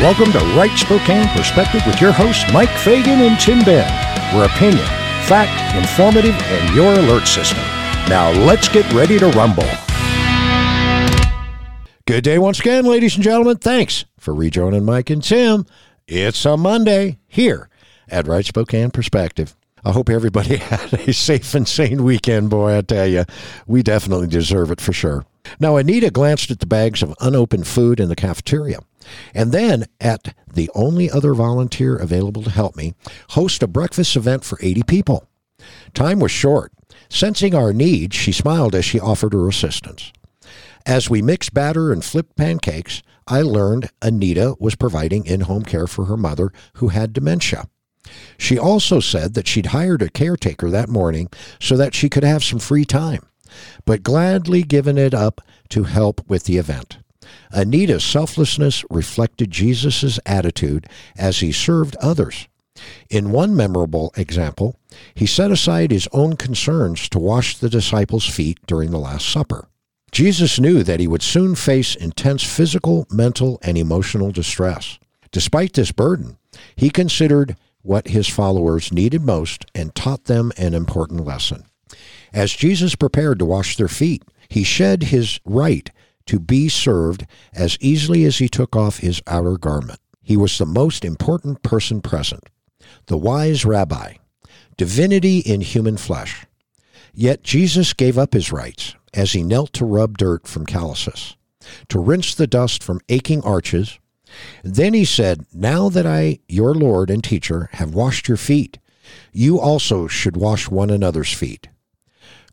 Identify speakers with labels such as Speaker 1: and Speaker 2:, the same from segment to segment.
Speaker 1: Welcome to Right Spokane Perspective with your hosts, Mike Fagan and Tim Ben. Where opinion, fact, informative, and your alert system. Now let's get ready to rumble. Good day once again, ladies and gentlemen. Thanks for rejoining Mike and Tim. It's a Monday here at Right Spokane Perspective. I hope everybody had a safe and sane weekend, boy. I tell you, we definitely deserve it for sure. Now, Anita glanced at the bags of unopened food in the cafeteria and then, at the only other volunteer available to help me, host a breakfast event for 80 people. Time was short. Sensing our need, she smiled as she offered her assistance. As we mixed batter and flipped pancakes, I learned Anita was providing in home care for her mother who had dementia. She also said that she'd hired a caretaker that morning so that she could have some free time, but gladly given it up to help with the event. Anita's selflessness reflected Jesus' attitude as he served others. In one memorable example, he set aside his own concerns to wash the disciples' feet during the Last Supper. Jesus knew that he would soon face intense physical, mental, and emotional distress. Despite this burden, he considered what his followers needed most and taught them an important lesson. As Jesus prepared to wash their feet, he shed his right to be served as easily as he took off his outer garment. He was the most important person present, the wise rabbi, divinity in human flesh. Yet Jesus gave up his rights as he knelt to rub dirt from calluses, to rinse the dust from aching arches. Then he said, Now that I, your Lord and teacher, have washed your feet, you also should wash one another's feet.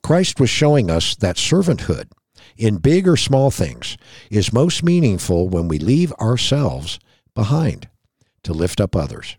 Speaker 1: Christ was showing us that servanthood in big or small things is most meaningful when we leave ourselves behind to lift up others.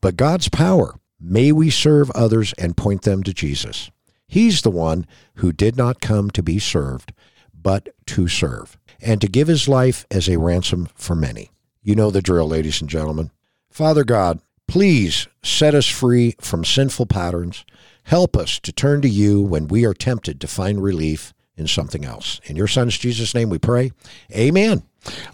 Speaker 1: But God's power, may we serve others and point them to Jesus. He's the one who did not come to be served, but to serve, and to give his life as a ransom for many. You know the drill, ladies and gentlemen. Father God, please set us free from sinful patterns. Help us to turn to you when we are tempted to find relief in something else. In your son's Jesus' name we pray. Amen.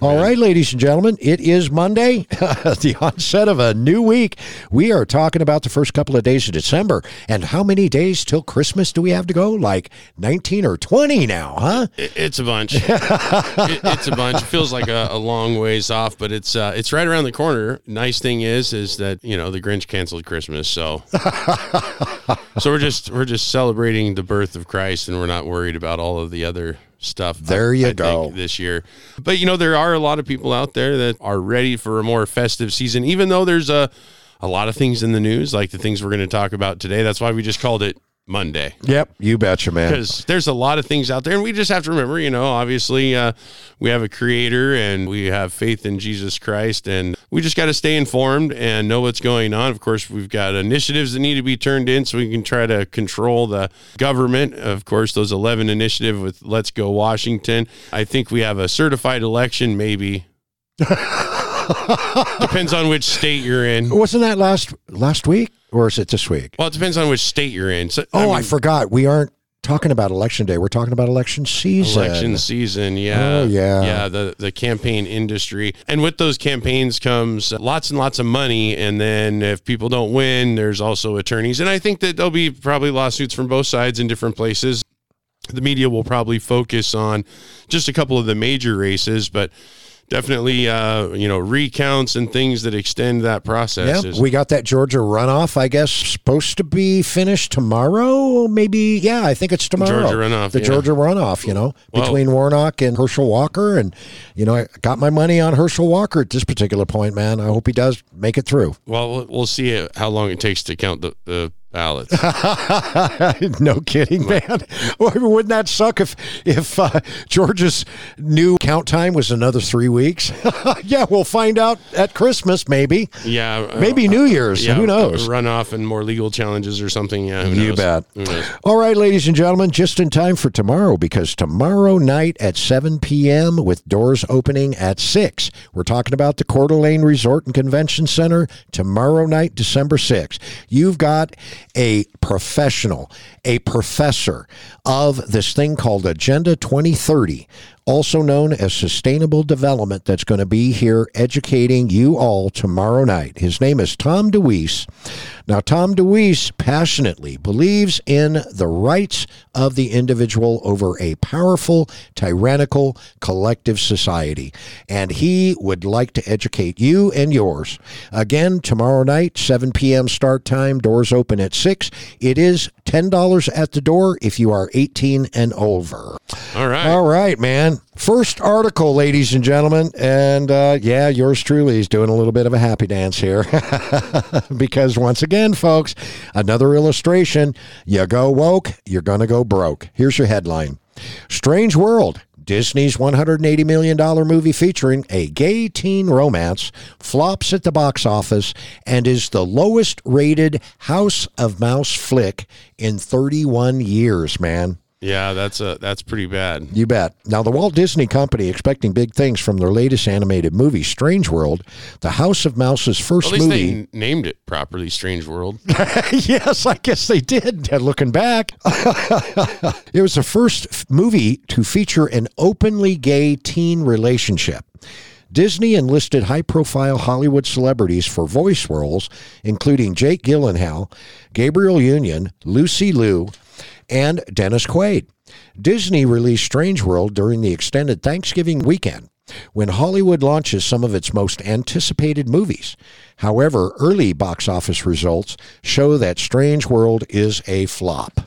Speaker 1: All right, ladies and gentlemen, it is Monday, the onset of a new week. We are talking about the first couple of days of December. And how many days till Christmas do we have to go? Like 19 or 20 now, huh?
Speaker 2: It's a bunch. it, it's a bunch. It feels like a, a, long ways off, but it's uh, it's right around the corner. Nice thing is, is that you know the Grinch canceled Christmas, so so we're just we're just celebrating the birth of Christ, and we're not worried about all of the other stuff.
Speaker 1: There you I go.
Speaker 2: This year, but you know there are a lot of people out there that are ready for a more festive season, even though there's a a lot of things in the news, like the things we're going to talk about today. That's why we just called it Monday.
Speaker 1: Yep, you betcha, man.
Speaker 2: Because there's a lot of things out there, and we just have to remember, you know, obviously, uh, we have a creator and we have faith in Jesus Christ, and we just got to stay informed and know what's going on. Of course, we've got initiatives that need to be turned in so we can try to control the government. Of course, those 11 initiative with Let's Go Washington. I think we have a certified election, maybe. Depends on which state you're in.
Speaker 1: Wasn't that last last week? Or is it this week?
Speaker 2: Well, it depends on which state you're in. So,
Speaker 1: oh, I, mean, I forgot. We aren't talking about election day. We're talking about election season.
Speaker 2: Election season, yeah.
Speaker 1: Oh, yeah.
Speaker 2: Yeah, the, the campaign industry. And with those campaigns comes lots and lots of money. And then if people don't win, there's also attorneys. And I think that there'll be probably lawsuits from both sides in different places. The media will probably focus on just a couple of the major races, but definitely uh, you know recounts and things that extend that process.
Speaker 1: Yeah, we got that Georgia runoff. I guess supposed to be finished tomorrow. Maybe yeah, I think it's tomorrow.
Speaker 2: Georgia runoff.
Speaker 1: The
Speaker 2: yeah.
Speaker 1: Georgia runoff. You know between Warnock and Herschel Walker, and you know I got my money on Herschel Walker at this particular point. Man, I hope he does make it through.
Speaker 2: Well, we'll see how long it takes to count the, the ballots.
Speaker 1: no kidding, man. Wouldn't that suck if if uh, Georgia's new count time was another three weeks? yeah, we'll find out at Christmas, maybe.
Speaker 2: Yeah,
Speaker 1: uh, maybe New Year's. Yeah, who knows?
Speaker 2: Runoff and more legal challenges or something. Yeah,
Speaker 1: you bet. All right, ladies and gentlemen, just in time for tomorrow because tomorrow night at 7 p.m. with doors opening at six, we're talking about the Coeur d'Alene Resort and Convention Center tomorrow night, December 6th. You've got a professional, a professor of this thing called Agenda 2030, also known as Sustainable Development, that's going to be here educating you all tomorrow night. His name is Tom DeWeese. Now, Tom DeWeese passionately believes in the rights of the individual over a powerful, tyrannical, collective society. And he would like to educate you and yours. Again, tomorrow night, 7 p.m. start time, doors open at 6. It is $10 at the door if you are 18 and over.
Speaker 2: All right.
Speaker 1: All right, man. First article, ladies and gentlemen. And uh, yeah, yours truly is doing a little bit of a happy dance here. because once again, folks, another illustration you go woke, you're going to go broke. Here's your headline Strange World. Disney's $180 million movie featuring a gay teen romance flops at the box office and is the lowest rated House of Mouse flick in 31 years, man.
Speaker 2: Yeah, that's a that's pretty bad.
Speaker 1: You bet. Now, the Walt Disney Company expecting big things from their latest animated movie, Strange World, the House of Mouse's first
Speaker 2: least
Speaker 1: movie.
Speaker 2: they named it properly, Strange World.
Speaker 1: yes, I guess they did. Looking back, it was the first movie to feature an openly gay teen relationship. Disney enlisted high profile Hollywood celebrities for voice roles, including Jake Gyllenhaal, Gabrielle Union, Lucy Liu, and Dennis Quaid. Disney released Strange World during the extended Thanksgiving weekend when Hollywood launches some of its most anticipated movies. However, early box office results show that Strange World is a flop.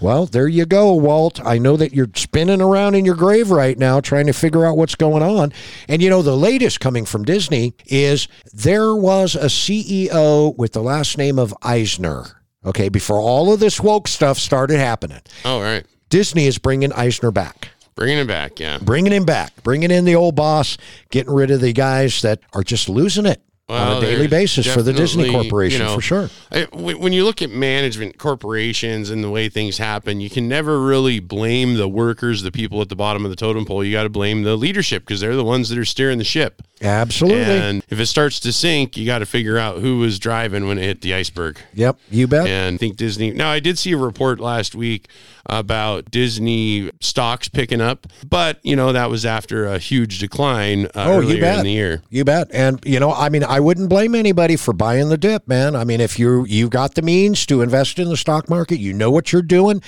Speaker 1: Well, there you go, Walt. I know that you're spinning around in your grave right now trying to figure out what's going on. And you know, the latest coming from Disney is there was a CEO with the last name of Eisner. Okay, before all of this woke stuff started happening,
Speaker 2: Oh, right.
Speaker 1: Disney is bringing Eisner back
Speaker 2: Bringing him back, yeah.
Speaker 1: bringing him back, bringing in the old boss, getting rid of the guys that are just losing it on a daily basis for the Disney Corporation,
Speaker 2: you know,
Speaker 1: for sure.
Speaker 2: I, when when you look at management corporations and the way things happen, you can never really blame the workers, the people at the bottom of the totem pole. You got to blame the leadership because they're the ones that are steering the ship.
Speaker 1: Absolutely.
Speaker 2: And if it starts to sink, you got to figure out who was driving when it hit the iceberg.
Speaker 1: yep, you bet.
Speaker 2: And I think Disney. Now, I did see a report last week about Disney stocks picking up, but you know that was after a huge decline uh,
Speaker 1: Oh, you
Speaker 2: earlier
Speaker 1: bet.
Speaker 2: in the year.
Speaker 1: You bet. And you know, I mean, I wouldn't blame anybody for buying the dip, man. I mean, if you you got the means to invest in the stock market, you know what you're doing.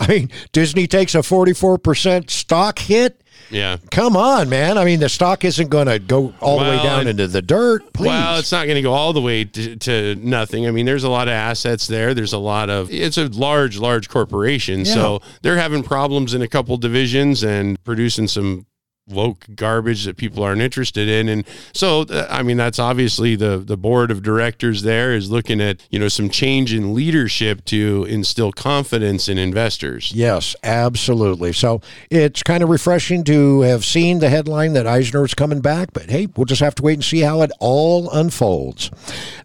Speaker 1: I mean, Disney takes a 44% stock hit.
Speaker 2: Yeah.
Speaker 1: Come on, man. I mean, the stock isn't going to go all the way down
Speaker 2: it-
Speaker 1: into the dirt. Please.
Speaker 2: Well, it's not going to go all the way to, to nothing. I mean, there's a lot of assets there. There's a lot of, it's a large, large corporation. So they're having problems in a couple divisions and producing some woke garbage that people aren't interested in. And so, uh, I mean, that's obviously the, the board of directors there is looking at, you know, some change in leadership to instill confidence in investors.
Speaker 1: Yes, absolutely. So it's kind of refreshing to have seen the headline that Eisner's coming back, but hey, we'll just have to wait and see how it all unfolds.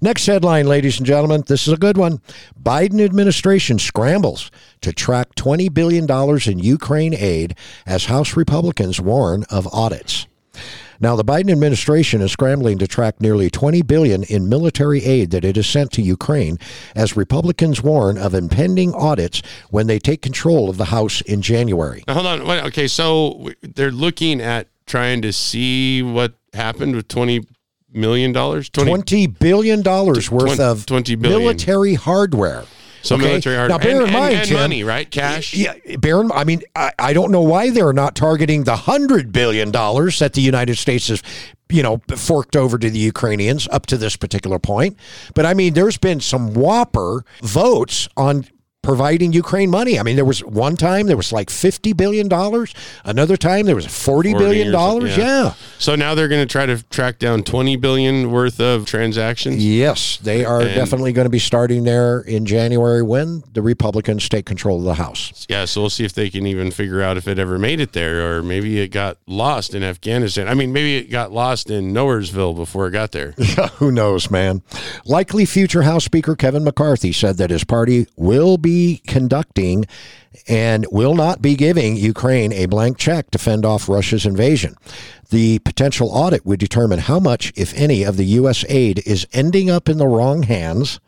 Speaker 1: Next headline, ladies and gentlemen, this is a good one. Biden administration scrambles to track $20 billion in Ukraine aid as House Republicans warn of audits. Now, the Biden administration is scrambling to track nearly 20 billion in military aid that it has sent to Ukraine as Republicans warn of impending audits when they take control of the House in January.
Speaker 2: Now, hold on. Wait, okay. So they're looking at trying to see what happened with $20 million? 20,
Speaker 1: 20 billion dollars worth
Speaker 2: twen-
Speaker 1: of
Speaker 2: 20 billion.
Speaker 1: military hardware.
Speaker 2: So
Speaker 1: Okay?
Speaker 2: military hardware.
Speaker 1: Now, bear
Speaker 2: and,
Speaker 1: in mind,
Speaker 2: and, and
Speaker 1: Tim,
Speaker 2: money, right? Cash.
Speaker 1: Yeah, bear in, I mean, I, I don't know why they're not targeting the hundred billion dollars that the United States has, you know, forked over to the Ukrainians up to this particular point. But I mean, there's been some whopper votes on providing Ukraine money. I mean, there was one time there was like fifty billion dollars. Another time there was forty
Speaker 2: 40
Speaker 1: billion dollars.
Speaker 2: something,
Speaker 1: Yeah.
Speaker 2: So now they're going to try to track down 20 billion worth of transactions.
Speaker 1: Yes, they are
Speaker 2: And-
Speaker 1: definitely going to be starting there in January when the Republicans take control of the House.
Speaker 2: Yeah, so we'll see if they can even figure out if it ever made it there, or maybe it got lost in Afghanistan. I mean, maybe it got lost in Nowheresville before it got there.
Speaker 1: Who knows, man? Likely future House Speaker Kevin McCarthy said that his party will be conducting and will not be giving Ukraine a blank check to fend off Russia's invasion. The potential audit would determine how much, if any, of the U.S. aid is ending up in the wrong hands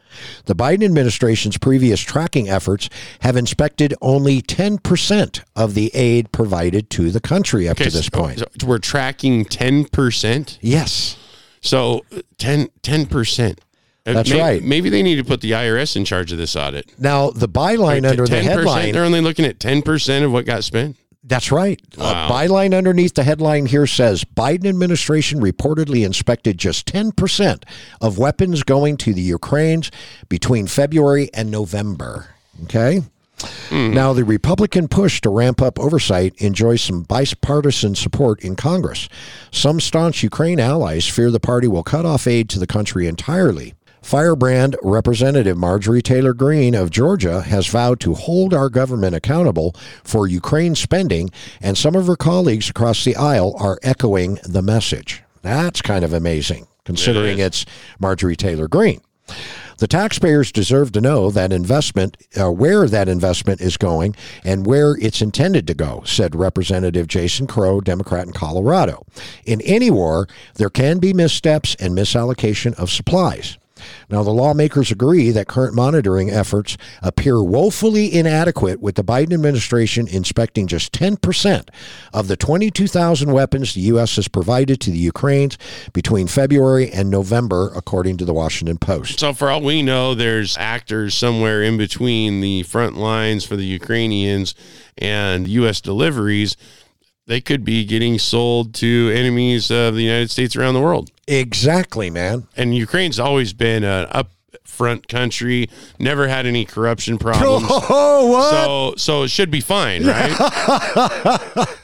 Speaker 1: The Biden administration's previous tracking efforts have inspected only 10% of the aid provided to the country up to this
Speaker 2: so-
Speaker 1: point.
Speaker 2: so we're tracking 10%.
Speaker 1: Yes.
Speaker 2: So 10, 10 percent.
Speaker 1: That's right.
Speaker 2: Maybe they need to put the IRS in charge of this audit.
Speaker 1: Now, the byline under the
Speaker 2: 10%,
Speaker 1: headline.
Speaker 2: They're only looking at ten percent of what got spent.
Speaker 1: That's right.
Speaker 2: Wow.
Speaker 1: A byline underneath the headline here says Biden administration reportedly inspected just 10% of weapons going to the Ukraines between February and November. Okay? Hmm. Now, the Republican push to ramp up oversight enjoys some bipartisan support in Congress. Some staunch Ukraine allies fear the party will cut off aid to the country entirely. Firebrand Representative Marjorie Taylor Greene of Georgia has vowed to hold our government accountable for Ukraine spending, and some of her colleagues across the aisle are echoing the message. That's kind of amazing, considering
Speaker 2: It
Speaker 1: it's Marjorie Taylor Greene. The taxpayers deserve to know that investment, uh, where that investment is going and where it's intended to go, said Representative Jason Crow, Democrat in Colorado. In any war, there can be missteps and misallocation of supplies. Now, the lawmakers agree that current monitoring efforts appear woefully inadequate, with the Biden administration inspecting just 10% of the 22,000 weapons the U.S. has provided to the Ukraines between February and November, according to the Washington Post.
Speaker 2: So for all we know, there's actors somewhere in between the front lines for the Ukrainians and U.S. deliveries. They could be getting sold to enemies of the United States around the world.
Speaker 1: Exactly, man.
Speaker 2: And Ukraine's always been an upfront country, never had any corruption problems.
Speaker 1: Oh, what?
Speaker 2: So, so it should be fine, right?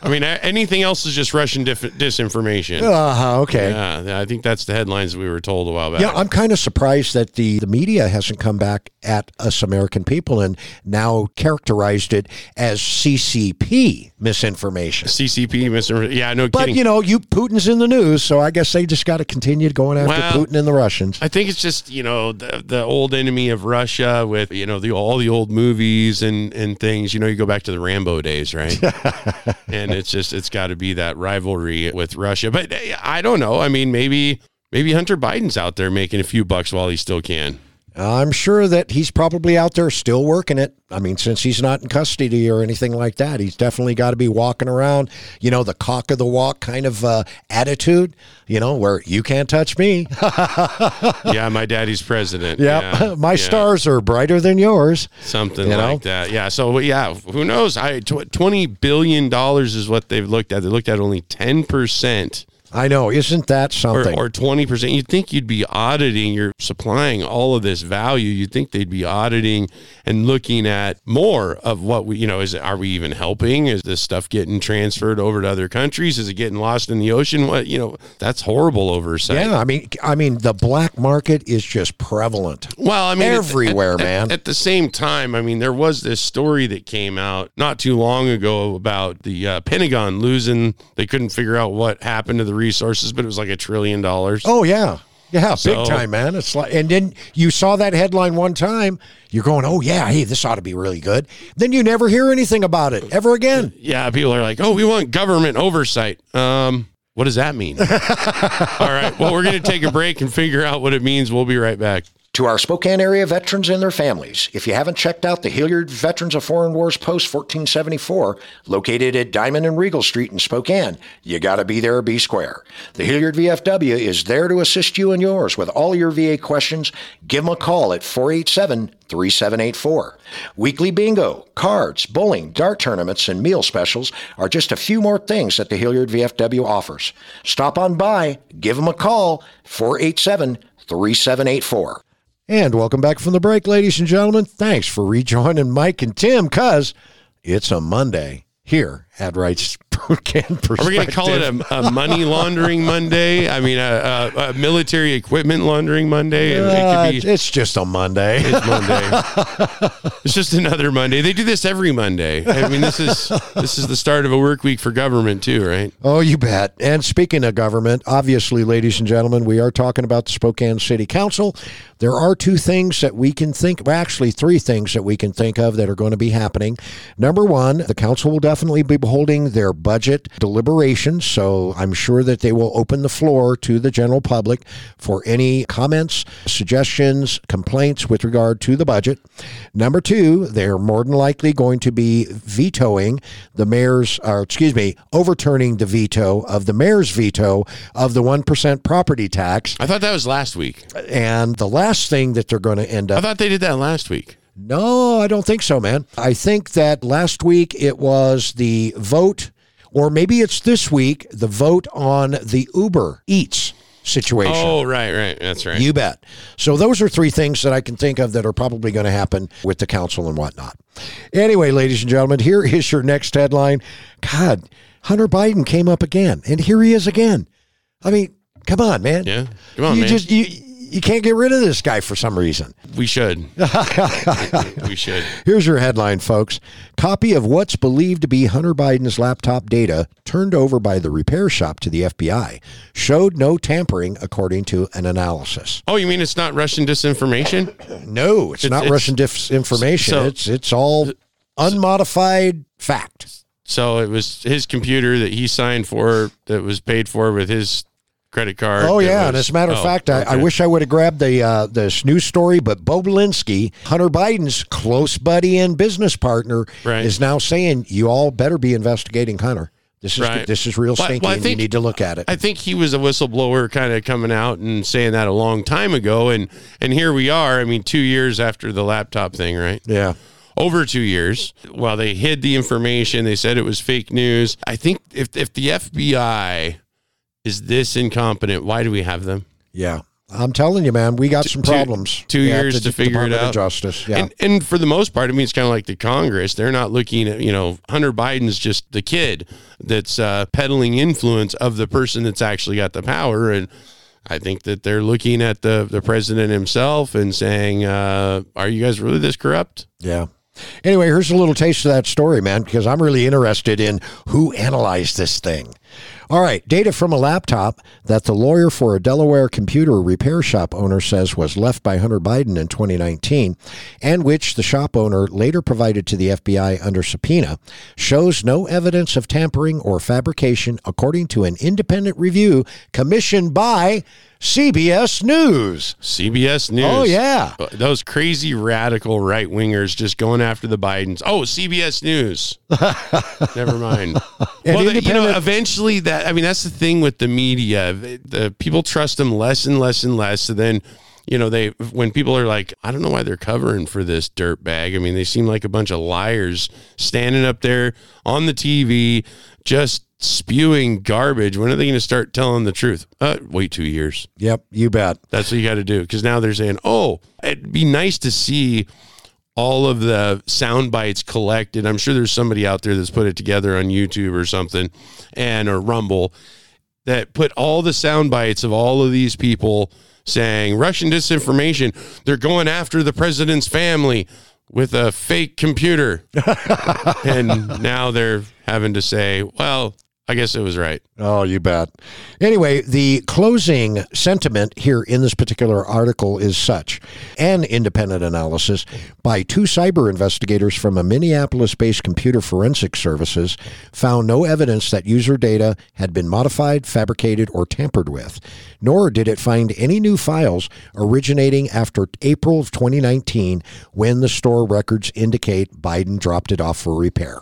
Speaker 2: I mean, anything else is just Russian dif- disinformation.
Speaker 1: uh, okay.
Speaker 2: Yeah, I think that's the headlines we were told a while back.
Speaker 1: Yeah, I'm kind of surprised that the, the media hasn't come back at us American people and now characterized it as CCP misinformation.
Speaker 2: CCP, misinformation. Yeah, no
Speaker 1: But
Speaker 2: kidding.
Speaker 1: But, you know, you Putin's in the news, so I guess they just got to continue going after
Speaker 2: Well-
Speaker 1: Putin and the Russians.
Speaker 2: I think it's just you know the, the old enemy of Russia with you know the all the old movies and and things. You know, you go back to the Rambo days, right? and it's just it's got to be that rivalry with Russia. But eh, I don't know. I mean, maybe maybe Hunter Biden's out there making a few bucks while he still can.
Speaker 1: I'm sure that he's probably out there still working it. I mean, since he's not in custody or anything like that, he's definitely got to be walking around, you know, the cock of the walk kind of uh, attitude, you know, where you can't touch me.
Speaker 2: yeah, my daddy's president.
Speaker 1: Yep.
Speaker 2: Yeah,
Speaker 1: My
Speaker 2: yeah.
Speaker 1: stars are brighter than yours.
Speaker 2: something
Speaker 1: You know?
Speaker 2: like that. Yeah. So yeah, who knows? I twenty billion dollars is what they've looked at. They looked at only ten percent
Speaker 1: I know. Isn't that something?
Speaker 2: or twenty percent. You'd think you'd be auditing. You're supplying all of this value. You'd think they'd be auditing and looking at more of what we. You know, is are we even helping? Is this stuff getting transferred over to other countries? Is it getting lost in the ocean? What you know? That's horrible oversight.
Speaker 1: yeah, I mean, I mean, the black market is just prevalent.
Speaker 2: Well, I mean,
Speaker 1: Everywhere,
Speaker 2: at,
Speaker 1: man.
Speaker 2: At, at the same time, I mean, there was this story that came out not too long ago about the uh, Pentagon losing. They couldn't figure out what happened to the resources, but it was like a trillion dollars.
Speaker 1: Oh yeah, yeah, big
Speaker 2: So-
Speaker 1: time, man. It's like, and then you saw that headline one time. You're going, oh yeah, hey, this ought to be really good. Then you never hear anything about it ever again.
Speaker 2: Yeah, people are like, "Oh, we want government oversight." Um, what does that mean? All right. Well, we're going to take a break and figure out what it means. We'll be right back.
Speaker 1: To our Spokane area veterans and their families, if you haven't checked out the Hillyard Veterans of Foreign Wars Post 1474, located at Diamond and Regal Street in Spokane, you got to be there be square. The Hillyard VFW is there to assist you and yours with all your VA questions. Give them a call at 487 3784. Weekly bingo, cards, bowling, dart tournaments, and meal specials are just a few more things that the Hillyard VFW offers. Stop on by, give them a call, 487 3784. And welcome back from the break, ladies and gentlemen. Thanks for rejoining Mike and Tim, because it's a Monday here at Right Spokane Perspective.
Speaker 2: Are we going to call it a, a money laundering Monday? I mean, a, a, a military equipment laundering Monday.
Speaker 1: Uh,
Speaker 2: it could be
Speaker 1: it's just a Monday.
Speaker 2: It's Monday. it's just another Monday. They do this every Monday. I mean, this is this is the start of a work week for government too, right?
Speaker 1: Oh, you bet. And speaking of government, obviously, ladies and gentlemen, we are talking about the Spokane City Council. There are two things that we can think, well, actually, three things that we can think of that are going to be happening. Number one, the council will definitely be holding their budget deliberations, so I'm sure that they will open the floor to the general public for any comments, suggestions, complaints with regard to the budget. Number two, they're more than likely going to be vetoing the mayor's, or excuse me, overturning the veto of the mayor's veto of the 1% property tax.
Speaker 2: I thought that was last week.
Speaker 1: And the last thing that they're going to end up.
Speaker 2: I thought they did that last week.
Speaker 1: No, I don't think so, man. I think that last week it was the vote, or maybe it's this week, the vote on the Uber Eats situation.
Speaker 2: Oh, right, right. That's right.
Speaker 1: You bet. So those are three things that I can think of that are probably going to happen with the council and whatnot. Anyway, ladies and gentlemen, here is your next headline. God, Hunter Biden came up again, and here he is again. I mean, come on, man.
Speaker 2: yeah. Come on,
Speaker 1: you
Speaker 2: man.
Speaker 1: just you you can't get rid of this guy for some reason.
Speaker 2: we should. we should.
Speaker 1: Here's your headline, folks. Copy of what's believed to be Hunter Biden's laptop data turned over by the repair shop to the FBI showed no tampering, according to an analysis.
Speaker 2: Oh, you mean it's not Russian disinformation?
Speaker 1: No, it's, not
Speaker 2: it's-
Speaker 1: Russian disinformation.
Speaker 2: so-
Speaker 1: it's it's all unmodified fact.
Speaker 2: So it was his computer that he signed for that was paid for with his credit card.
Speaker 1: Oh yeah, and as a matter of
Speaker 2: oh,
Speaker 1: fact, I, I wish I would have grabbed the uh, this news story, but Bobulinski, Hunter Biden's close buddy and business partner,
Speaker 2: Right.
Speaker 1: is now saying you all better be investigating Hunter. This is
Speaker 2: Right.
Speaker 1: this is real stinky,
Speaker 2: well,
Speaker 1: and you need to look at it.
Speaker 2: I think he was a whistleblower kind of coming out and saying that a long time ago and and here we are, I mean 2 years after the laptop thing, right?
Speaker 1: yeah.
Speaker 2: Over 2 years. While they hid the information, they said it was fake news. I think if if the FBI is this incompetent, why do we have them?
Speaker 1: Yeah. I'm telling you, man, we got some
Speaker 2: two-
Speaker 1: problems.
Speaker 2: two
Speaker 1: Yeah,
Speaker 2: years
Speaker 1: the
Speaker 2: to figure it
Speaker 1: Department of
Speaker 2: out.
Speaker 1: Justice. Yeah.
Speaker 2: And, and for the most part, I mean, it's kind of like the Congress. They're not looking at, you know, Hunter Biden's just the kid that's uh, peddling influence of the person that's actually got the power. And I think that they're looking at the, the president himself and saying, uh, are you guys really this corrupt?
Speaker 1: yeah. Anyway, here's a little taste of that story, man, because I'm really interested in who analyzed this thing. All right, data from a laptop that the lawyer for a Delaware computer repair shop owner says was left by Hunter Biden in 2019, and which the shop owner later provided to the FBI under subpoena, shows no evidence of tampering or fabrication, according to an independent review commissioned by CBS News.
Speaker 2: CBS News.
Speaker 1: Oh, yeah.
Speaker 2: Uh, Those crazy radical right wingers just going after the Bidens. Oh, CBS News. Never mind. well, the, you know, eventually that I mean that's the thing with the media. The, the people trust them less and less and less. So then, you know, they when people are like, I don't know why they're covering for this dirt bag. I mean, they seem like a bunch of liars standing up there on the TV just spewing garbage. When are they going to start telling the truth? Uh, wait two years.
Speaker 1: Yep, you bet.
Speaker 2: That's what you got to do. Because now they're saying, oh, it'd be nice to see all of the sound bites collected. I'm sure there's somebody out there that's put it together on YouTube or something and or Rumble that put all the sound bites of all of these people saying Russian disinformation. They're going after the president's family with a fake computer. and now they're having to say, well, I guess it was right.
Speaker 1: Oh, you bet. Anyway, the closing sentiment here in this particular article is such an independent analysis by two cyber investigators from a Minneapolis based computer forensic services found no evidence that user data had been modified, fabricated, or tampered with, nor did it find any new files originating after April of 2019 when the store records indicate Biden dropped it off for repair.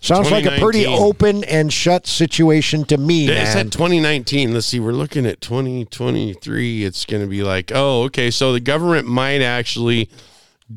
Speaker 1: Sounds like a pretty open and shut situation to me, man.
Speaker 2: at 2019. Let's see. We're looking at 2023. It's going to be like, oh, okay. So the government might actually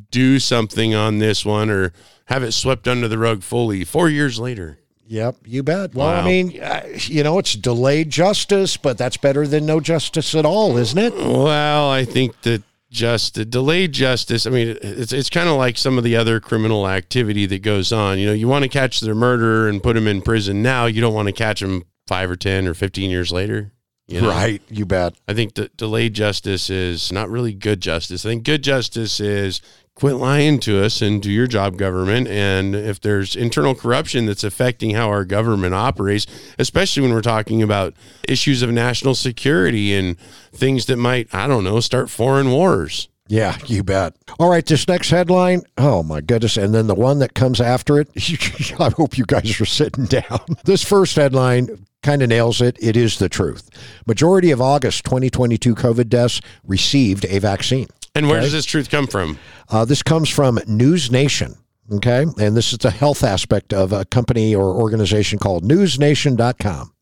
Speaker 2: do something on this one or have it swept under the rug fully four years later.
Speaker 1: Yep, you bet. Well, I mean, uh, you know, it's delayed justice, but that's better than no justice at all, isn't it?
Speaker 2: Well, I think that just the delayed justice. I mean, it's it's kind of like some of the other criminal activity that goes on. You know, you want to catch their murderer and put him in prison now. You don't want to catch him five or ten or fifteen years later. You know?
Speaker 1: Right, you bet.
Speaker 2: I think that delayed justice is not really good justice. I think good justice is quit lying to us and do your job, government. And if there's internal corruption that's affecting how our government operates, especially when we're talking about issues of national security and things that might, I don't know, start foreign wars.
Speaker 1: Yeah, you bet. All right, this next headline. Oh my goodness! And then the one that comes after it. I hope you guys are sitting down. This first headline kind of nails it. It is the truth. Majority of August 2022 COVID deaths received a vaccine.
Speaker 2: And where does this truth come from?
Speaker 1: Uh, this comes from News Nation. Okay. And this is the health aspect of a company or organization called newsnation.com.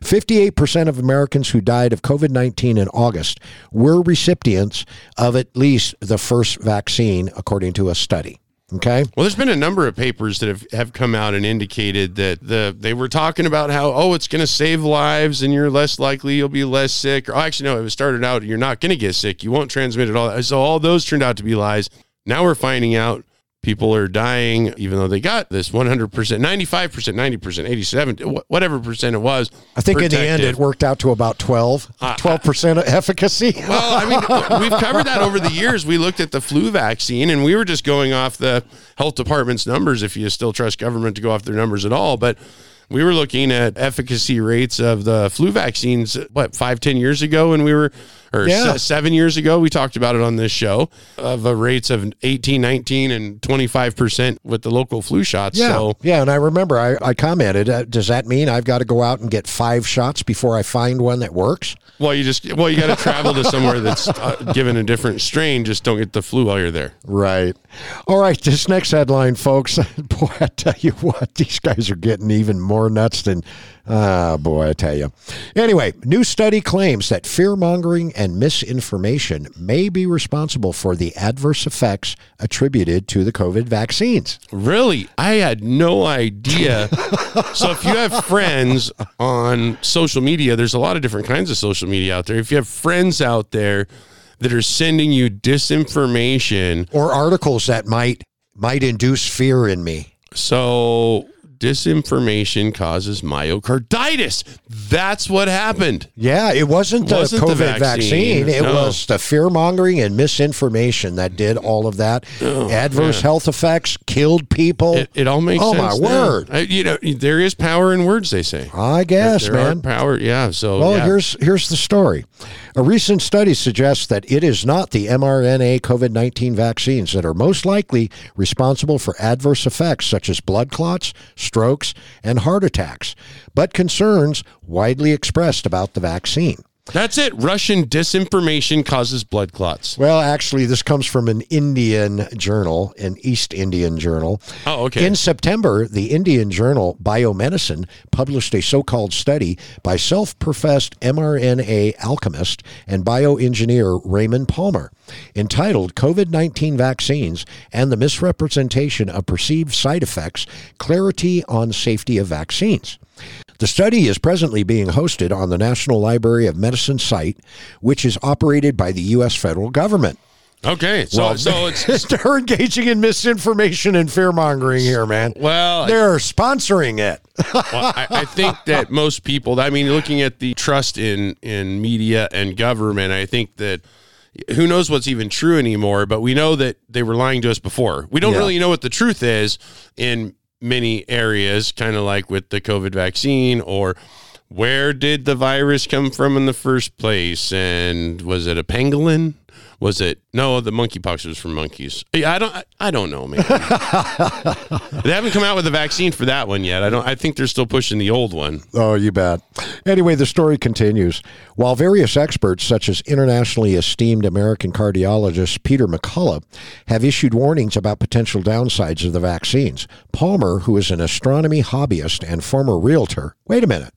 Speaker 1: 58% of Americans who died of COVID 19 in August were recipients of at least the first vaccine, according to a study. Okay.
Speaker 2: Well, there's been a number of papers that have, have come out and indicated that the they were talking about how oh it's going to save lives and you're less likely you'll be less sick. Or actually no, it was started out you're not going to get sick. You won't transmit it all. So all those turned out to be lies. Now we're finding out people are dying even though they got this 100%, 95%, 90%, 87, whatever percent it was.
Speaker 1: I think protective. in the end it worked out to about 12, 12% uh, efficacy.
Speaker 2: well, I mean, we've covered that over the years. We looked at the flu vaccine and we were just going off the health department's numbers if you still trust government to go off their numbers at all, but we were looking at efficacy rates of the flu vaccines what five ten years ago and we were or yeah. se- seven years ago we talked about it on this show of the rates of 18 19 and 25% with the local flu shots
Speaker 1: yeah.
Speaker 2: so.
Speaker 1: Yeah and i remember i, I commented uh, does that mean i've got to go out and get five shots before i find one that works?
Speaker 2: Well you just well you got to travel to somewhere that's uh, given a different strain just don't get the flu while you're there.
Speaker 1: Right. All right this next headline folks boy i tell you what these guys are getting even more more nuts than, ah, oh boy, I tell you. Anyway, new study claims that fear mongering and misinformation may be responsible for the adverse effects attributed to the COVID vaccines.
Speaker 2: Really? I had no idea. so, if you have friends on social media, there's a lot of different kinds of social media out there. If you have friends out there, that are sending you disinformation
Speaker 1: or articles that might might induce fear in me.
Speaker 2: So disinformation causes myocarditis. That's what happened.
Speaker 1: Yeah, it wasn't, the wasn't COVID the vaccine. vaccine. It no. was the fear mongering and misinformation that did all of that. Oh, Adverse health effects, killed people.
Speaker 2: It, it all makes
Speaker 1: oh,
Speaker 2: sense.
Speaker 1: Oh, my now. word.
Speaker 2: I, you know, there is power in words, they say.
Speaker 1: I guess,
Speaker 2: man. power, yeah. So,
Speaker 1: well,
Speaker 2: yeah.
Speaker 1: here's here's the story. A recent study suggests that it is not the mRNA COVID 19 vaccines that are most likely responsible for adverse effects such as blood clots, strokes, and heart attacks, but concerns widely expressed about the vaccine.
Speaker 2: That's it. Russian disinformation causes blood clots.
Speaker 1: Well, actually, this comes from an Indian journal, an East Indian journal.
Speaker 2: Oh, okay.
Speaker 1: In September, the Indian journal Biomedicine published a so called study by self professed mRNA alchemist and bioengineer Raymond Palmer entitled COVID 19 Vaccines and the Misrepresentation of Perceived Side Effects Clarity on Safety of Vaccines. The study is presently being hosted on the National Library of Medicine site, which is operated by the U.S. federal government.
Speaker 2: Okay, so well, so it's
Speaker 1: they're engaging in misinformation and fear mongering here, man.
Speaker 2: Well,
Speaker 1: they're sponsoring it.
Speaker 2: well, I, I, think that most people, I mean, looking at the trust in in media and government, I think that who knows what's even true anymore. But we know that they were lying to us before. We don't yeah. really know what the truth is in many areas, kind of like with the COVID vaccine or where did the virus come from in the first place? And was it a pangolin? Was it no? The monkeypox was from monkeys. Yeah, I don't. I, I don't know, man. they haven't come out with a vaccine for that one yet. I don't. I think they're still pushing the old one.
Speaker 1: Oh, you bet. Anyway, the story continues. While various experts, such as internationally esteemed American cardiologist Peter McCullough, have issued warnings about potential downsides of the vaccines, Palmer, who is an astronomy hobbyist and former realtor, wait a minute,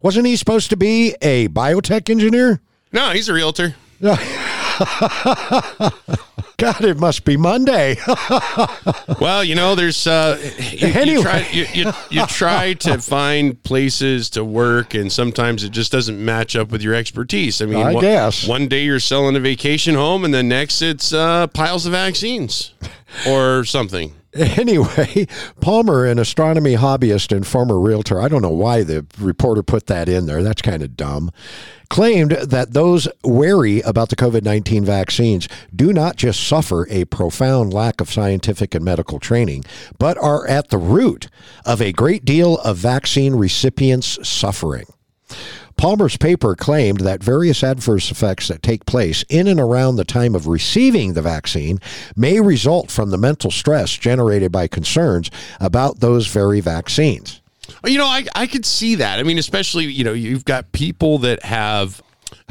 Speaker 1: wasn't he supposed to be a biotech engineer?
Speaker 2: No, he's a realtor.
Speaker 1: God, it must be Monday.
Speaker 2: well, you know, there's uh, you, anyway. you, try, you, you, you try to find places to work, and sometimes it just doesn't match up with your expertise. I mean,
Speaker 1: I
Speaker 2: one,
Speaker 1: guess
Speaker 2: one day you're selling a vacation home, and the next it's uh, piles of vaccines or something.
Speaker 1: Anyway, Palmer, an astronomy hobbyist and former realtor, I don't know why the reporter put that in there. That's kind of dumb claimed that those wary about the COVID 19 vaccines do not just suffer a profound lack of scientific and medical training, but are at the root of a great deal of vaccine recipients' suffering. Palmer's paper claimed that various adverse effects that take place in and around the time of receiving the vaccine may result from the mental stress generated by concerns about those very vaccines.
Speaker 2: You know, I I could see that. I mean, especially you know, you've got people that have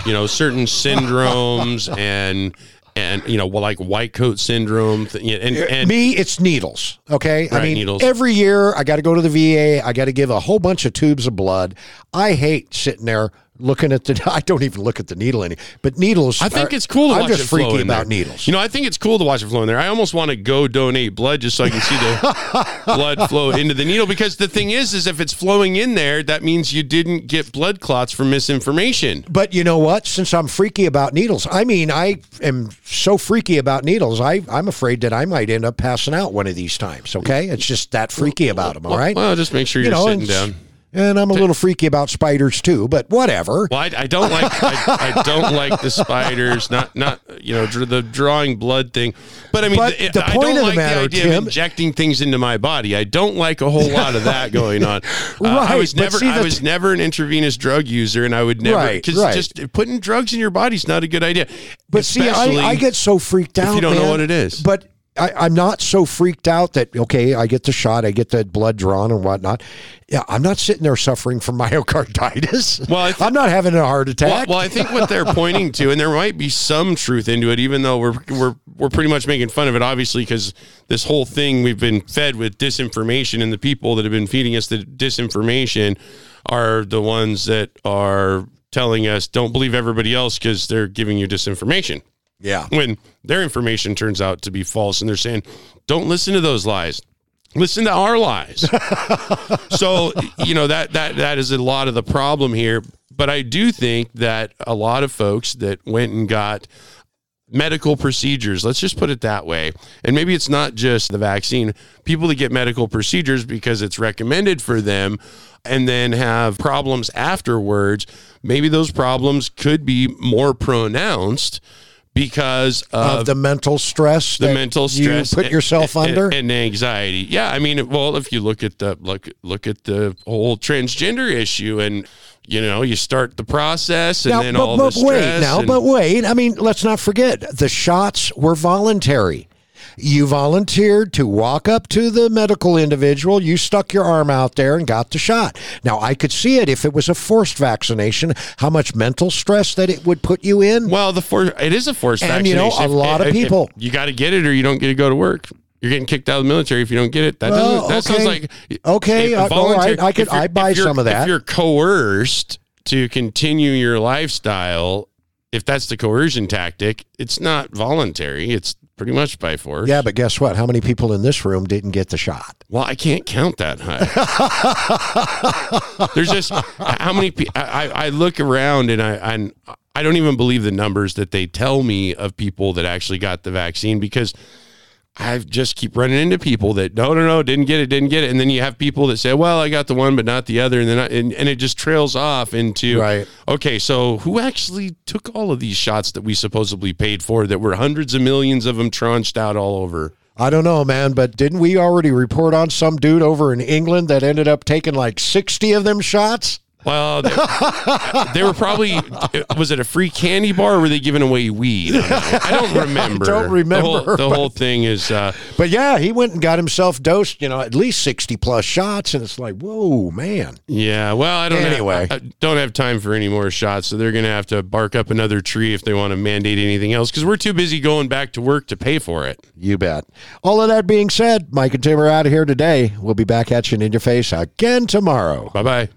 Speaker 2: you know certain syndromes and and you know like white coat syndrome and uh, and
Speaker 1: Me, it's needles. Okay, I mean,
Speaker 2: needles.
Speaker 1: every year I got to go to the VA. I got to give a whole bunch of tubes of blood. I hate sitting there looking at the. I don't even look at the needle any. But needles.
Speaker 2: I think
Speaker 1: are-
Speaker 2: it's cool to
Speaker 1: I'm
Speaker 2: watch
Speaker 1: just
Speaker 2: it flow
Speaker 1: freaky about
Speaker 2: there.
Speaker 1: needles.
Speaker 2: You know, I think it's cool to watch it flow in there. I almost want to go donate blood just so I can see the blood flow into the needle. Because the thing is, is if it's flowing in there, that means you didn't get blood clots from misinformation.
Speaker 1: But you know what? Since I'm freaky about needles, I mean, I am so freaky about needles. I I'm afraid that I might end up passing out one of these times. Okay, it's just that freaky about them. All right.
Speaker 2: Well, just make sure
Speaker 1: you
Speaker 2: you're
Speaker 1: know,
Speaker 2: sitting down.
Speaker 1: And I'm a little freaky about spiders too. But whatever.
Speaker 2: Well, I, I don't like I, I don't like the spiders. Not not you know dr- the drawing blood thing. But I mean,
Speaker 1: But
Speaker 2: the,
Speaker 1: the
Speaker 2: I
Speaker 1: point
Speaker 2: don't
Speaker 1: of the
Speaker 2: like
Speaker 1: matter,
Speaker 2: the idea
Speaker 1: Tim-
Speaker 2: of injecting things into my body. I don't like a whole lot of that going on. Uh, I
Speaker 1: Right,
Speaker 2: was
Speaker 1: but
Speaker 2: never
Speaker 1: see,
Speaker 2: I was never an intravenous drug user, and I would never
Speaker 1: Right,
Speaker 2: because
Speaker 1: right.
Speaker 2: just putting drugs in your body is not a good idea.
Speaker 1: But see, I, I get so freaked out.
Speaker 2: you don't know what it is.
Speaker 1: But I, I'm not so freaked out that okay, I get the shot, I get the blood drawn and whatnot. Yeah, I'm not sitting there suffering from myocarditis.
Speaker 2: Well, th-
Speaker 1: I'm not having a heart
Speaker 2: Well,
Speaker 1: attack.
Speaker 2: well, I think what they're pointing to, and there might be some truth into it, even though we're we're we're pretty much making fun of it, obviously, because this whole thing we've been fed with disinformation, and the people that have been feeding us the disinformation are the ones that are telling us don't believe everybody else because they're giving you disinformation.
Speaker 1: Yeah.
Speaker 2: When their information turns out to be false, and they're saying don't listen to those lies. Listen to our lies. so you know that that that is a lot of the problem here. But I do think that a lot of folks that went and got medical procedures, let's just put it that way, and maybe it's not just the vaccine. People that get medical procedures because it's recommended for them, and then have problems afterwards. Maybe those problems could be more pronounced because of,
Speaker 1: Of the mental stress,
Speaker 2: the
Speaker 1: that
Speaker 2: mental stress
Speaker 1: you put
Speaker 2: and-
Speaker 1: yourself
Speaker 2: and-
Speaker 1: under.
Speaker 2: and anxiety. Yeah, I mean, well, if you look at the look look at the whole transgender issue, and you know, you start the process, and
Speaker 1: now,
Speaker 2: then
Speaker 1: but,
Speaker 2: all
Speaker 1: but
Speaker 2: the
Speaker 1: wait,
Speaker 2: stress.
Speaker 1: now,
Speaker 2: and-
Speaker 1: but wait. I mean, let's not forget the shots were voluntary. You volunteered to walk up to the medical individual. You stuck your arm out there and got the shot. Now, I could see it if it was a forced vaccination, how much mental stress that it would put you in.
Speaker 2: well, the for it is a forced
Speaker 1: And,
Speaker 2: vaccination.
Speaker 1: you know, a
Speaker 2: If-
Speaker 1: lot of
Speaker 2: if- if
Speaker 1: people-
Speaker 2: you got to get it, or you don't get to go to work. You're getting kicked out of the military if you don't get it. That
Speaker 1: Well,
Speaker 2: doesn't. That sounds like
Speaker 1: Okay, uh, all right, I could- I'd buy some of that.
Speaker 2: If you're coerced to continue your lifestyle, if that's the coercion tactic, it's not voluntary. It's pretty much by force.
Speaker 1: yeah, but guess what? How many people in this room didn't get the shot?
Speaker 2: Well, I can't count that high. There's just how many people. I, I look around and I and I don't even believe the numbers that they tell me of people that actually got the vaccine because I just keep running into people that no no no didn't get it didn't get it and then you have people that say well I got the one but not the other and then I, and, and it just trails off into
Speaker 1: Right.
Speaker 2: okay so who actually took all of these shots that we supposedly paid for that were hundreds of millions of them tronched out all over
Speaker 1: I don't know, man, but didn't we already report on some dude over in England that ended up taking like 60 of them shots?
Speaker 2: Well, they, they were probably. Was it a free candy bar or were they giving away weed? I don't remember.
Speaker 1: I don't remember,
Speaker 2: The whole, the whole thing is. Uh,
Speaker 1: But yeah, he went and got himself dosed, you know, at least 60 plus shots. And it's like, whoa, man.
Speaker 2: yeah. Well, I don't.
Speaker 1: Anyway.
Speaker 2: Have, I don't have time for any more shots, so they're going to have to bark up another tree if they want to mandate anything else because we're too busy going back to work to pay for it.
Speaker 1: You bet. All of that being said, Mike and Tim are out of here today. We'll be back at you in your face again tomorrow.
Speaker 2: Bye bye.